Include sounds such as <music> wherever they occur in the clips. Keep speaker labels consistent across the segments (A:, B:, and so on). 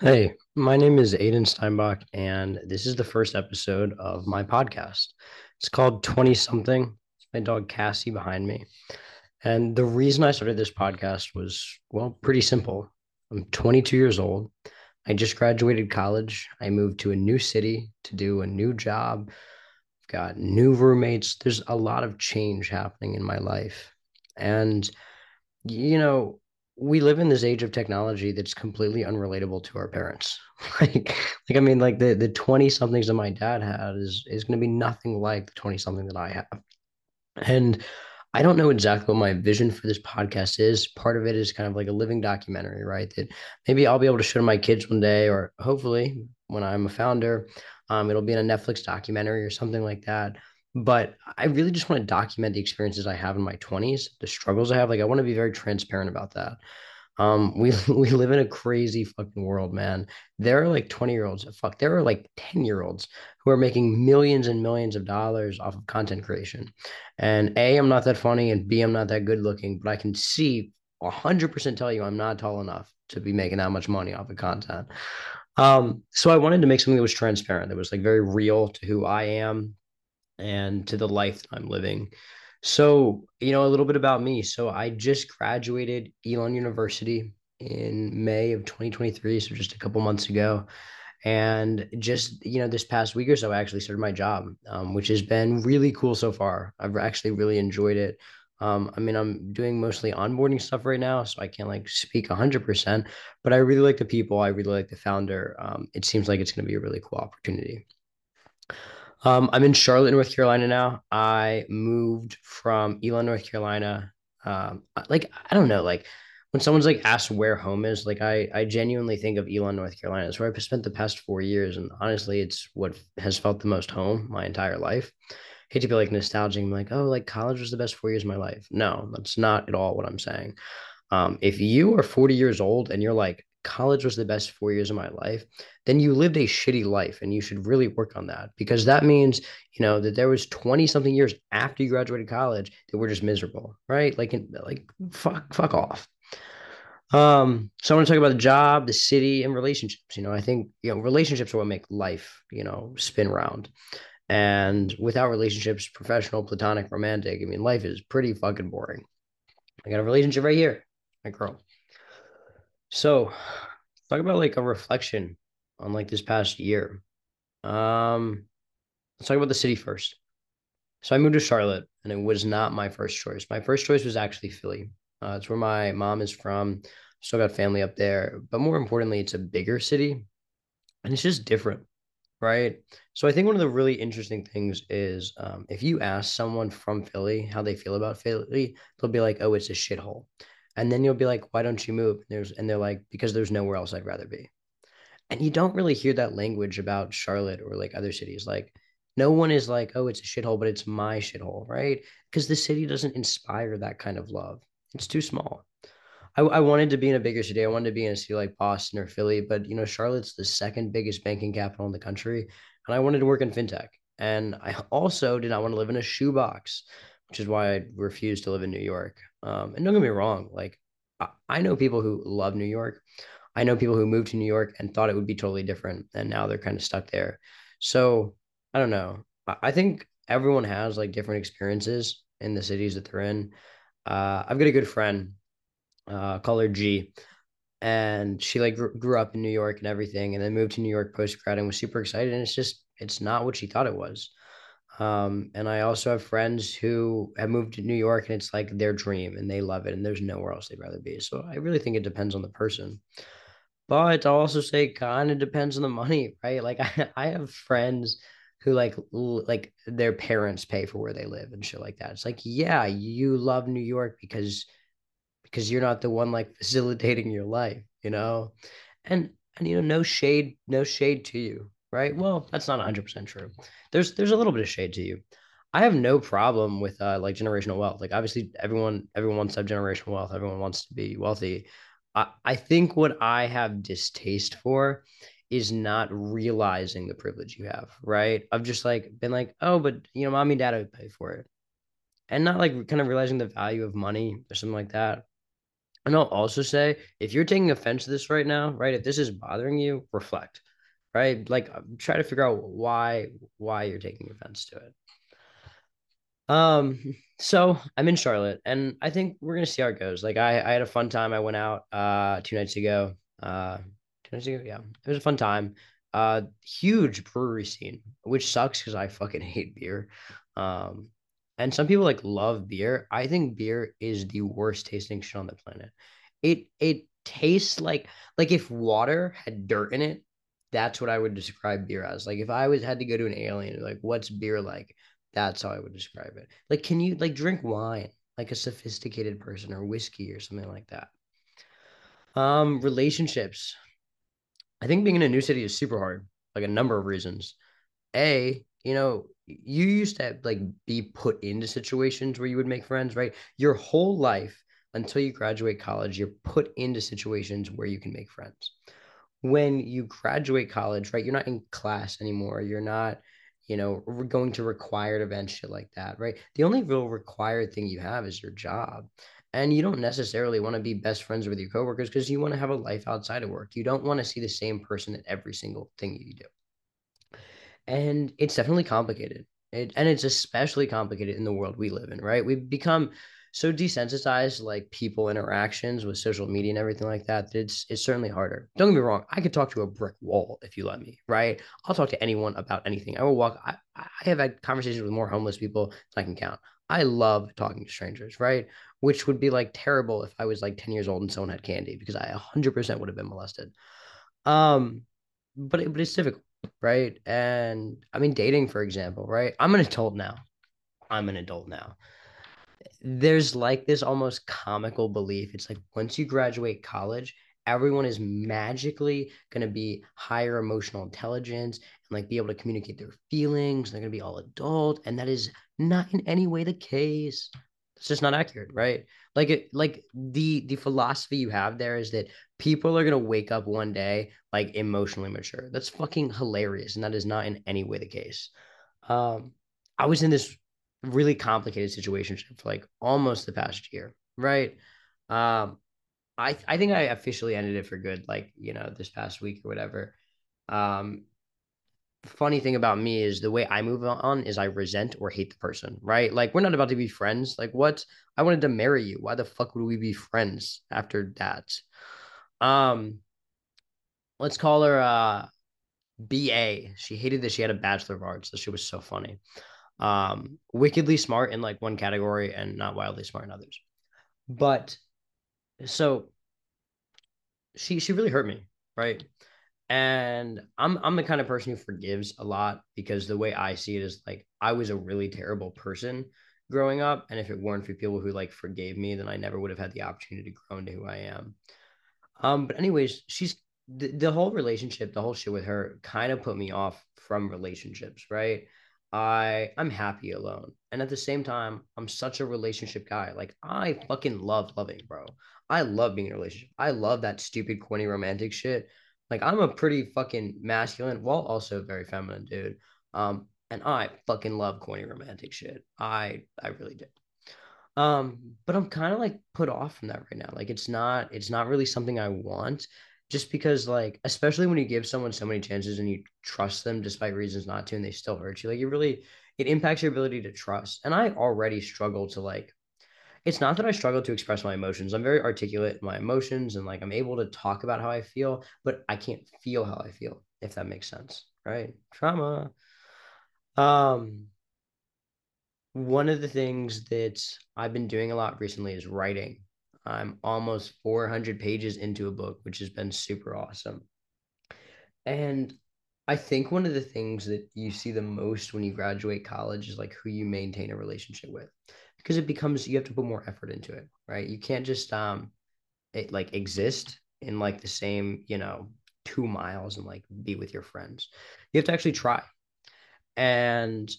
A: Hey, my name is Aiden Steinbach, and this is the first episode of my podcast. It's called 20 something. It's my dog Cassie behind me. And the reason I started this podcast was, well, pretty simple. I'm 22 years old. I just graduated college. I moved to a new city to do a new job. I've got new roommates. There's a lot of change happening in my life. And, you know, we live in this age of technology that's completely unrelatable to our parents. <laughs> like, like I mean, like the the 20 somethings that my dad had is is going to be nothing like the 20 something that I have. And I don't know exactly what my vision for this podcast is. Part of it is kind of like a living documentary, right? That maybe I'll be able to show to my kids one day, or hopefully when I'm a founder, um, it'll be in a Netflix documentary or something like that. But I really just want to document the experiences I have in my 20s, the struggles I have. Like I want to be very transparent about that. Um, <laughs> we we live in a crazy fucking world, man. There are like 20 year olds, fuck, there are like 10 year olds who are making millions and millions of dollars off of content creation. And A, I'm not that funny, and B, I'm not that good looking, but I can see 100% tell you I'm not tall enough to be making that much money off of content. Um, so I wanted to make something that was transparent, that was like very real to who I am and to the life that I'm living. So, you know, a little bit about me. So, I just graduated Elon University in May of 2023, so just a couple months ago. And just, you know, this past week or so, I actually started my job, um, which has been really cool so far. I've actually really enjoyed it. Um, I mean, I'm doing mostly onboarding stuff right now, so I can't like speak 100%, but I really like the people. I really like the founder. Um, it seems like it's going to be a really cool opportunity. Um, I'm in Charlotte, North Carolina now. I moved from Elon, North Carolina. Um, like I don't know, like when someone's like asked where home is, like I I genuinely think of Elon, North Carolina. It's where I've spent the past four years, and honestly, it's what has felt the most home my entire life. I hate to be like nostalgic, I'm like, oh, like college was the best four years of my life. No, that's not at all what I'm saying. Um, if you are 40 years old and you're like, college was the best four years of my life, then you lived a shitty life and you should really work on that because that means, you know, that there was 20 something years after you graduated college that were just miserable, right? Like, like fuck, fuck off. Um, so I want to talk about the job, the city, and relationships. You know, I think, you know, relationships are what make life, you know, spin round. And without relationships, professional, platonic, romantic, I mean, life is pretty fucking boring. I got a relationship right here, my girl. So, talk about like a reflection on like this past year. Um, let's talk about the city first. So I moved to Charlotte, and it was not my first choice. My first choice was actually Philly. Uh, it's where my mom is from. Still got family up there, but more importantly, it's a bigger city, and it's just different, right? So I think one of the really interesting things is um, if you ask someone from Philly how they feel about Philly, they'll be like, "Oh, it's a shithole." And then you'll be like, why don't you move? And there's and they're like, because there's nowhere else I'd rather be. And you don't really hear that language about Charlotte or like other cities. Like no one is like, oh, it's a shithole, but it's my shithole, right? Because the city doesn't inspire that kind of love. It's too small. I, I wanted to be in a bigger city. I wanted to be in a city like Boston or Philly, but you know, Charlotte's the second biggest banking capital in the country. And I wanted to work in fintech. And I also did not want to live in a shoebox, which is why I refuse to live in New York. Um, and don't get me wrong, like I, I know people who love New York. I know people who moved to New York and thought it would be totally different, and now they're kind of stuck there. So I don't know. I, I think everyone has like different experiences in the cities that they're in. Uh, I've got a good friend, uh, call her G, and she like grew, grew up in New York and everything, and then moved to New York post grad and was super excited. And it's just it's not what she thought it was. Um, and I also have friends who have moved to New York and it's like their dream and they love it and there's nowhere else they'd rather be. So I really think it depends on the person. But I'll also say kind of depends on the money, <laughs> right? Like I, I have friends who like like their parents pay for where they live and shit like that. It's like, yeah, you love New York because because you're not the one like facilitating your life, you know? And and you know, no shade, no shade to you right? Well, that's not 100% true. There's there's a little bit of shade to you. I have no problem with uh, like generational wealth. Like obviously everyone everyone wants to have generational wealth. Everyone wants to be wealthy. I, I think what I have distaste for is not realizing the privilege you have, right? I've just like been like, oh, but you know, mommy and dad would pay for it. And not like kind of realizing the value of money or something like that. And I'll also say, if you're taking offense to this right now, right, if this is bothering you, reflect, right? Like try to figure out why why you're taking offense to it. Um, <laughs> so I'm in Charlotte, and I think we're gonna see how it goes. Like I, I had a fun time. I went out uh two nights ago. Uh, two nights ago, yeah, it was a fun time. Uh, huge brewery scene, which sucks because I fucking <laughs> hate beer. Um, and some people like love beer. I think beer is the worst tasting shit on the planet. It it tastes like like if water had dirt in it, that's what I would describe beer as. Like if I was had to go to an alien, like what's beer like? That's how I would describe it. Like, can you like drink wine like a sophisticated person or whiskey or something like that? Um, relationships. I think being in a new city is super hard, like a number of reasons. A, you know, you used to like be put into situations where you would make friends, right? Your whole life until you graduate college, you're put into situations where you can make friends. When you graduate college, right, you're not in class anymore. You're not, you know, going to required events, shit like that, right? The only real required thing you have is your job. And you don't necessarily want to be best friends with your coworkers because you want to have a life outside of work. You don't want to see the same person at every single thing you do and it's definitely complicated. It, and it's especially complicated in the world we live in, right? We've become so desensitized like people interactions with social media and everything like that, it's it's certainly harder. Don't get me wrong, I could talk to a brick wall if you let me, right? I'll talk to anyone about anything. I will walk. I, I have had conversations with more homeless people than I can count. I love talking to strangers, right? Which would be like terrible if I was like 10 years old and someone had candy because I 100% would have been molested. Um, but, it, but it's difficult right? And I mean, dating, for example, right? I'm an adult now. I'm an adult now. There's like this almost comical belief. It's like once you graduate college, everyone is magically going to be higher emotional intelligence and like be able to communicate their feelings. They're going to be all adult. And that is not in any way the case. It's just not accurate, right? Like it, like the the philosophy you have there is that people are gonna wake up one day like emotionally mature. That's fucking hilarious, and that is not in any way the case. Um, I was in this really complicated situation for like almost the past year, right? Um, I I think I officially ended it for good, like you know, this past week or whatever. Um, funny thing about me is the way I move on is I resent or hate the person, right? Like we're not about to be friends. Like what? I wanted to marry you. Why the fuck would we be friends after that? Um, let's call her uh BA. She hated that she had a bachelor of arts. So she was so funny. Um, wickedly smart in like one category and not wildly smart in others. But so she she really hurt me, right? And I'm I'm the kind of person who forgives a lot because the way I see it is like I was a really terrible person growing up. And if it weren't for people who like forgave me, then I never would have had the opportunity to grow into who I am. Um, but anyways, she's the, the whole relationship, the whole shit with her kind of put me off from relationships, right? I I'm happy alone. And at the same time, I'm such a relationship guy. Like I fucking love loving, bro. I love being in a relationship. I love that stupid corny romantic shit. Like I'm a pretty fucking masculine, while also very feminine dude. Um, and I fucking love corny romantic shit. I I really do. Um, but I'm kind of like put off from that right now. Like it's not it's not really something I want just because like especially when you give someone so many chances and you trust them despite reasons not to and they still hurt you. Like it really it impacts your ability to trust. And I already struggle to like it's not that I struggle to express my emotions. I'm very articulate in my emotions and like I'm able to talk about how I feel, but I can't feel how I feel, if that makes sense. Right. Trauma. Um, one of the things that I've been doing a lot recently is writing. I'm almost 400 pages into a book, which has been super awesome. And I think one of the things that you see the most when you graduate college is like who you maintain a relationship with because it becomes you have to put more effort into it, right? You can't just um it, like exist in like the same, you know, two miles and like be with your friends. You have to actually try. And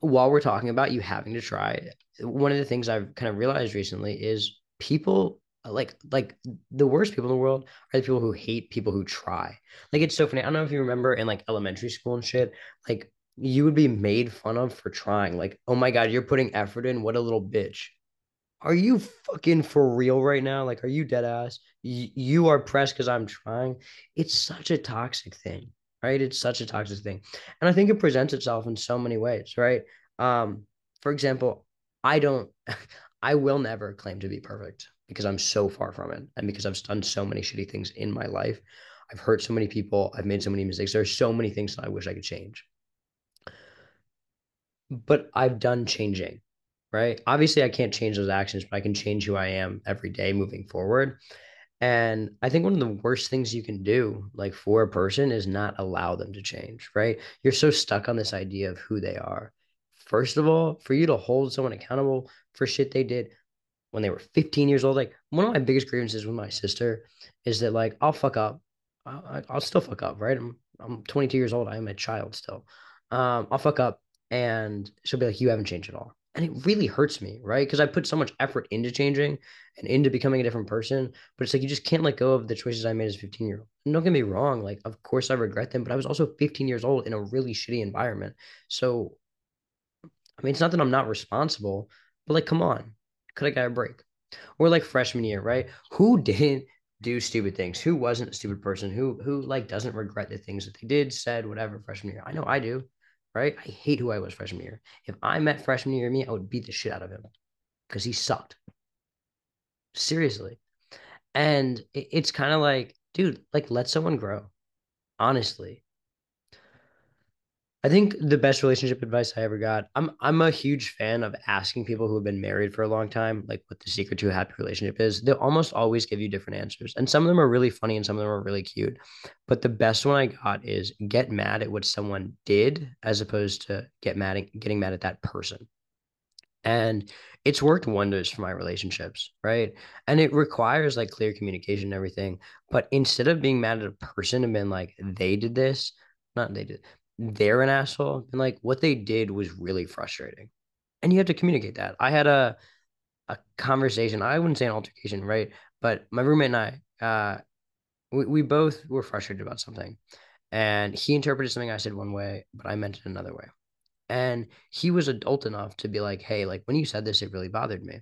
A: while we're talking about you having to try, one of the things I've kind of realized recently is people like like the worst people in the world are the people who hate people who try. Like it's so funny. I don't know if you remember in like elementary school and shit, like you would be made fun of for trying. Like, oh my God, you're putting effort in. What a little bitch. are you fucking for real right now? Like, are you dead ass? Y- you are pressed because I'm trying. It's such a toxic thing, right? It's such a toxic thing. And I think it presents itself in so many ways, right? Um, for example, I don't, <laughs> I will never claim to be perfect because I'm so far from it and because I've done so many shitty things in my life. I've hurt so many people. I've made so many mistakes. There's so many things that I wish I could change. But I've done changing right? Obviously, I can't change those actions, but I can change who I am every day moving forward. And I think one of the worst things you can do, like for a person, is not allow them to change, right? You're so stuck on this idea of who they are. First of all, for you to hold someone accountable for shit they did when they were 15 years old, like one of my biggest grievances with my sister is that, like, I'll fuck up. I'll, I'll still fuck up, right? I'm, I'm 22 years old. I am a child still. Um, I'll fuck up and she'll be like, You haven't changed at all and it really hurts me, right? Because I put so much effort into changing and into becoming a different person. But it's like you just can't let go of the choices I made as a 15 year old. And don't get me wrong, like of course I regret them, but I was also 15 years old in a really shitty environment. So I mean, it's not that I'm not responsible, but like, come on, could I get a break? Or like freshman year, right? Who didn't do stupid things? Who wasn't a stupid person? Who who like doesn't regret the things that they did, said, whatever freshman year? I know I do right? I hate who I was freshman year. If I met freshman year me, I would beat the shit out of him because he sucked. Seriously. And it's kind of like, dude, like let someone grow. Honestly. I think the best relationship advice I ever got. I'm I'm a huge fan of asking people who have been married for a long time, like what the secret to a happy relationship is. They'll almost always give you different answers. And some of them are really funny and some of them are really cute. But the best one I got is get mad at what someone did as opposed to get mad at getting mad at that person. And it's worked wonders for my relationships, right? And it requires like clear communication and everything. But instead of being mad at a person and being like, they did this, not they did, they're an asshole and like what they did was really frustrating. And you have to communicate that. I had a a conversation i wouldn't say an altercation right? But my roommate and i uh we, we both were frustrated about something. And he interpreted something i said one way but i meant it another way. And he was adult enough to be like hey like when you said this it really bothered me.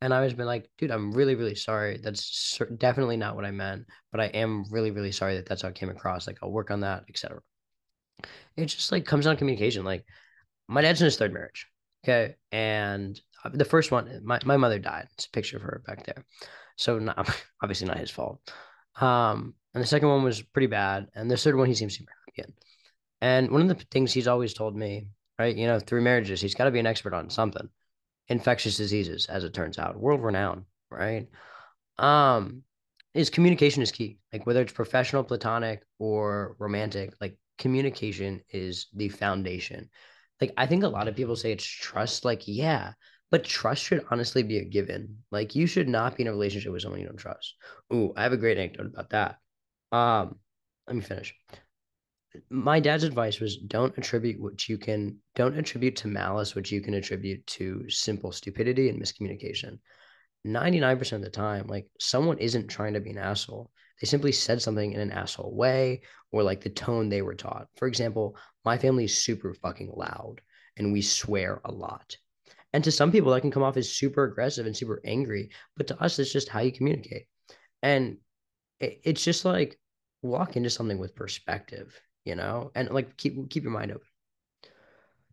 A: And i was been like dude i'm really really sorry. That's definitely not what i meant but i am really really sorry that that's how it came across. Like i'll work on that etc it just like comes down to communication. Like my dad's in his third marriage. Okay. And the first one, my, my mother died. It's a picture of her back there. So not, <laughs> obviously not his fault. Um, and the second one was pretty bad. And the third one, he seems to be again. And one of the things he's always told me, right, you know, through marriages, he's got to be an expert on something. Infectious diseases, as it turns out, world renowned, right? Um, is communication is key. Like whether it's professional, platonic, or romantic, like communication is the foundation. Like I think a lot of people say it's trust. Like, yeah, but trust should honestly be a given. Like you should not be in a relationship with someone you don't trust. Ooh, I have a great anecdote about that. Um, let me finish. My dad's advice was don't attribute what you can don't attribute to malice what you can attribute to simple stupidity and miscommunication. 99% of the time, like someone isn't trying to be an asshole. They simply said something in an asshole way or like the tone they were taught. For example, my family is super fucking loud and we swear a lot. And to some people, that can come off as super aggressive and super angry. But to us, it's just how you communicate. And it's just like walk into something with perspective, you know, and like keep keep your mind open.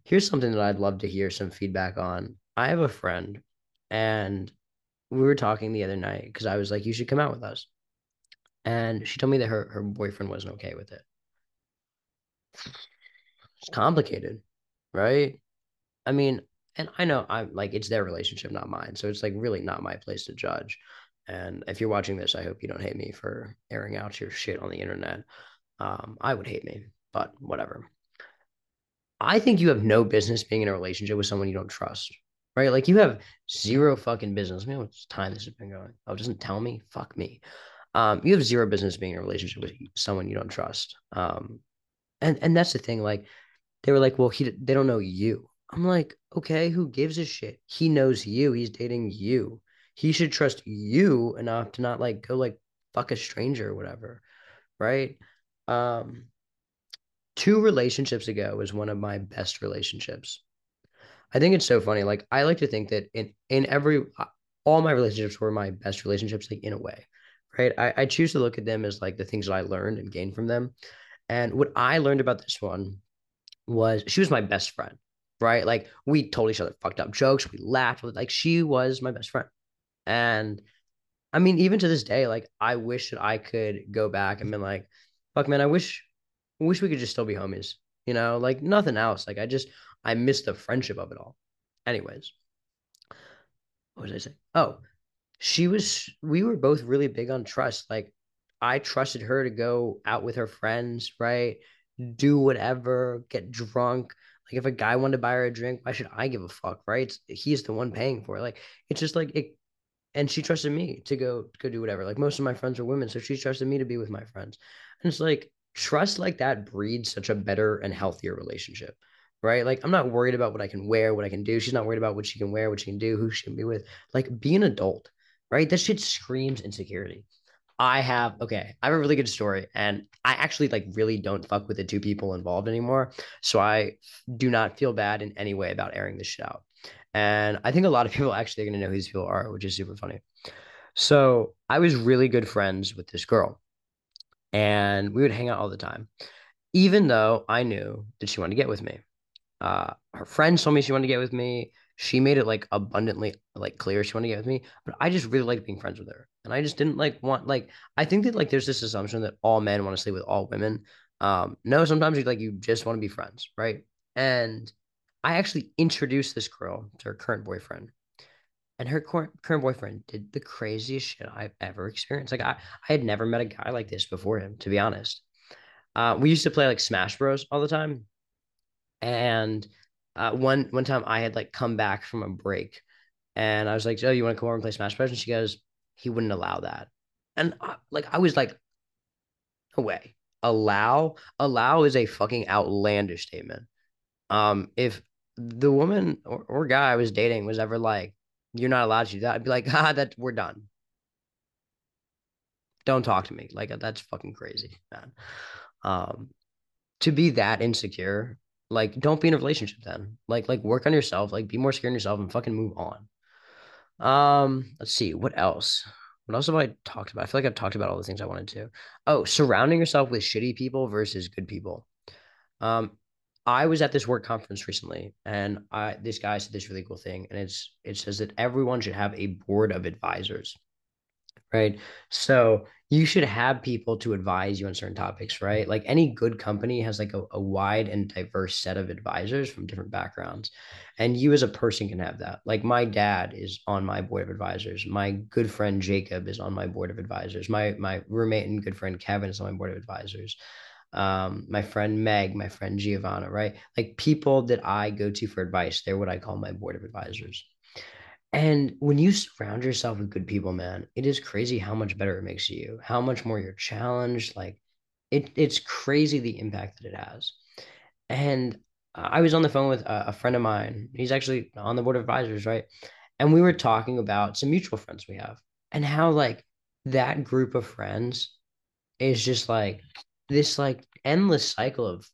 A: Here's something that I'd love to hear some feedback on. I have a friend, and we were talking the other night because I was like, "You should come out with us." And she told me that her her boyfriend wasn't okay with it. It's complicated, right? I mean, and I know I'm like it's their relationship, not mine. So it's like really not my place to judge. And if you're watching this, I hope you don't hate me for airing out your shit on the internet. Um, I would hate me, but whatever. I think you have no business being in a relationship with someone you don't trust, right? Like you have zero fucking business. I mean, how time this has been going? Oh, doesn't tell me. Fuck me um, you have zero business being in a relationship with someone you don't trust. Um, and and that's the thing. Like they were like, well, he they don't know you. I'm like, okay, who gives a shit? He knows you. He's dating you. He should trust you enough to not like go like fuck a stranger or whatever, right? Um, two relationships ago was one of my best relationships. I think it's so funny. Like I like to think that in in every all my relationships were my best relationships, like in a way, right? I, I choose to look at them as like the things that I learned and gained from them. And what I learned about this one was she was my best friend, right? Like we told each other fucked up jokes, we laughed, like she was my best friend. And I mean, even to this day, like I wish that I could go back and been like, fuck man, I wish wish we could just still be homies, you know, like nothing else. Like I just I miss the friendship of it all. Anyways, what did I say? Oh, she was we were both really big on trust. Like I trusted her to go out with her friends, right? Do whatever, get drunk. Like if a guy wanted to buy her a drink, why should I give a fuck, right? It's, he's the one paying for it. Like it's just like it and she trusted me to go go do whatever. Like most of my friends are women, so she trusted me to be with my friends. And it's like trust like that breeds such a better and healthier relationship right? Like I'm not worried about what I can wear, what I can do. She's not worried about what she can wear, what she can do, who she can be with. Like be an adult, right? This shit screams insecurity. I have okay, I have a really good story, and I actually like really don't fuck with the two people involved anymore. So I do not feel bad in any way about airing this shit out. And I think a lot of people actually are gonna know who these people are, which is super funny. So I was really good friends with this girl, and we would hang out all the time, even though I knew that she wanted to get with me. Uh, her friends told me she wanted to get with me. She made it like abundantly like clear she wanted to get with me, but I just really liked being friends with her, and I just didn't like want like I think that like there's this assumption that all men want to sleep with all women. Um, no, sometimes you like you just want to be friends, right? And I actually introduced this girl to her current boyfriend, and her current current boyfriend did the craziest shit I've ever experienced. Like I I had never met a guy like this before him, to be honest. Uh, we used to play like Smash Bros all the time and uh, one one time I had like come back from a break, and I was like, "Oh, you want to come over and play Smash Bros?" And she goes, "He wouldn't allow that." And I, like I was like, "No way." Allow allow is a fucking outlandish statement. Um, if the woman or, or guy I was dating was ever like, "You're not allowed to do that," I'd be like, "Ah, that we're done." Don't talk to me. Like that's fucking crazy, man. Um, to be that insecure like, don't be in a relationship then. Like, like work on yourself. Like, be more secure in yourself and fucking move on. Um, let's see what else. What else have I talked about? I feel like I've talked about all the things I wanted to. Oh, surrounding yourself with shitty people versus good people. Um, I was at this work conference recently, and I this guy said this really cool thing, and it's it says that everyone should have a board of advisors right? So you should have people to advise you on certain topics, right? Like any good company has like a, a wide and diverse set of advisors from different backgrounds. And you as a person can have that. Like my dad is on my board of advisors. My good friend Jacob is on my board of advisors. My my roommate and good friend Kevin is on my board of advisors. Um, my friend Meg, my friend Giovanna, right? Like people that I go to for advice, they're what I call my board of advisors. And when you surround yourself with good people, man, it is crazy how much better it makes you, how much more you're challenged. Like it, it's crazy the impact that it has. And I was on the phone with a, a friend of mine. He's actually on the board of advisors, right? And we were talking about some mutual friends we have and how like that group of friends is just like this like endless cycle of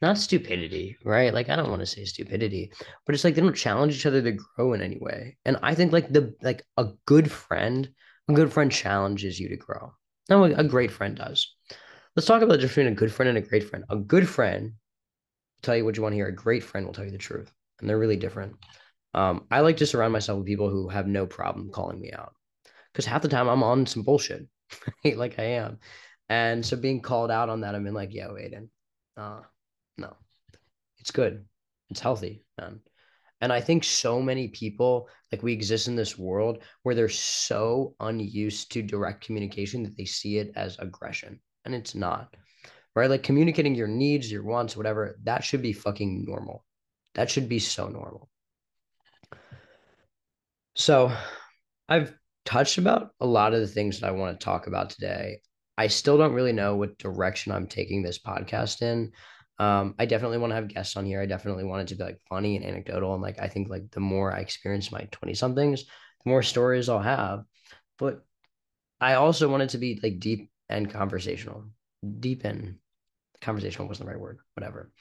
A: not stupidity, right? Like I don't want to say stupidity, but it's like they don't challenge each other to grow in any way. And I think like the like a good friend, a good friend challenges you to grow. No, a great friend does. Let's talk about the difference between a good friend and a great friend. A good friend tell you what you want to hear. A great friend will tell you the truth, and they're really different. Um, I like to surround myself with people who have no problem calling me out, because half the time I'm on some bullshit, <laughs> like I am, and so being called out on that, I'm in like, yo, Aiden, uh, no, it's good. It's healthy, man. And I think so many people, like we exist in this world where they're so unused to direct communication that they see it as aggression. And it's not, right? Like communicating your needs, your wants, whatever, that should be fucking normal. That should be so normal. So I've touched about a lot of the things that I want to talk about today. I still don't really know what direction I'm taking this podcast in. Um, I definitely want to have guests on here. I definitely want it to be like funny and anecdotal. And like, I think like the more I experience my 20 somethings, the more stories I'll have. But I also want it to be like deep and conversational. Deep and conversational wasn't the right word, whatever.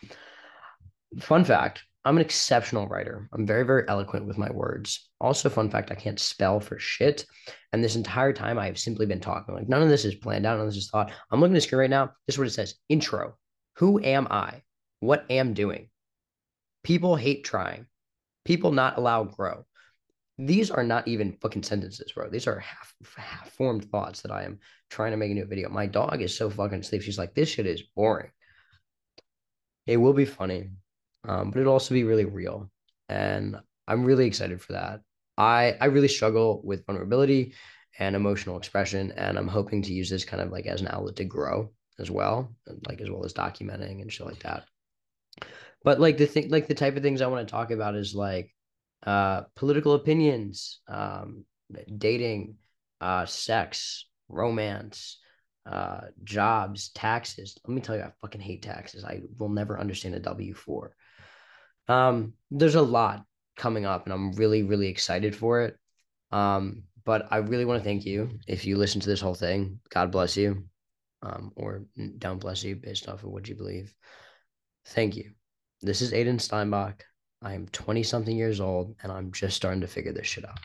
A: Fun fact I'm an exceptional writer. I'm very, very eloquent with my words. Also, fun fact, I can't spell for shit. And this entire time, I have simply been talking. Like, none of this is planned out. None of this is thought. I'm looking at screen right now. This is what it says Intro. Who am I? What am doing? People hate trying. People not allow grow. These are not even fucking sentences, bro. These are half, half formed thoughts that I am trying to make into a video. My dog is so fucking asleep. She's like, this shit is boring. It will be funny, um, but it'll also be really real. And I'm really excited for that. I I really struggle with vulnerability and emotional expression, and I'm hoping to use this kind of like as an outlet to grow as well, like as well as documenting and shit like that. But like the thing, like the type of things I want to talk about is like uh, political opinions, um, dating, uh, sex, romance, uh, jobs, taxes. Let me tell you, I fucking hate taxes. I will never understand a W four. Um, there's a lot coming up, and I'm really, really excited for it. Um, but I really want to thank you if you listen to this whole thing. God bless you, um, or don't bless you based off of what you believe. Thank you. This is Aiden Steinbach. I am 20 something years old and I'm just starting to figure this shit out.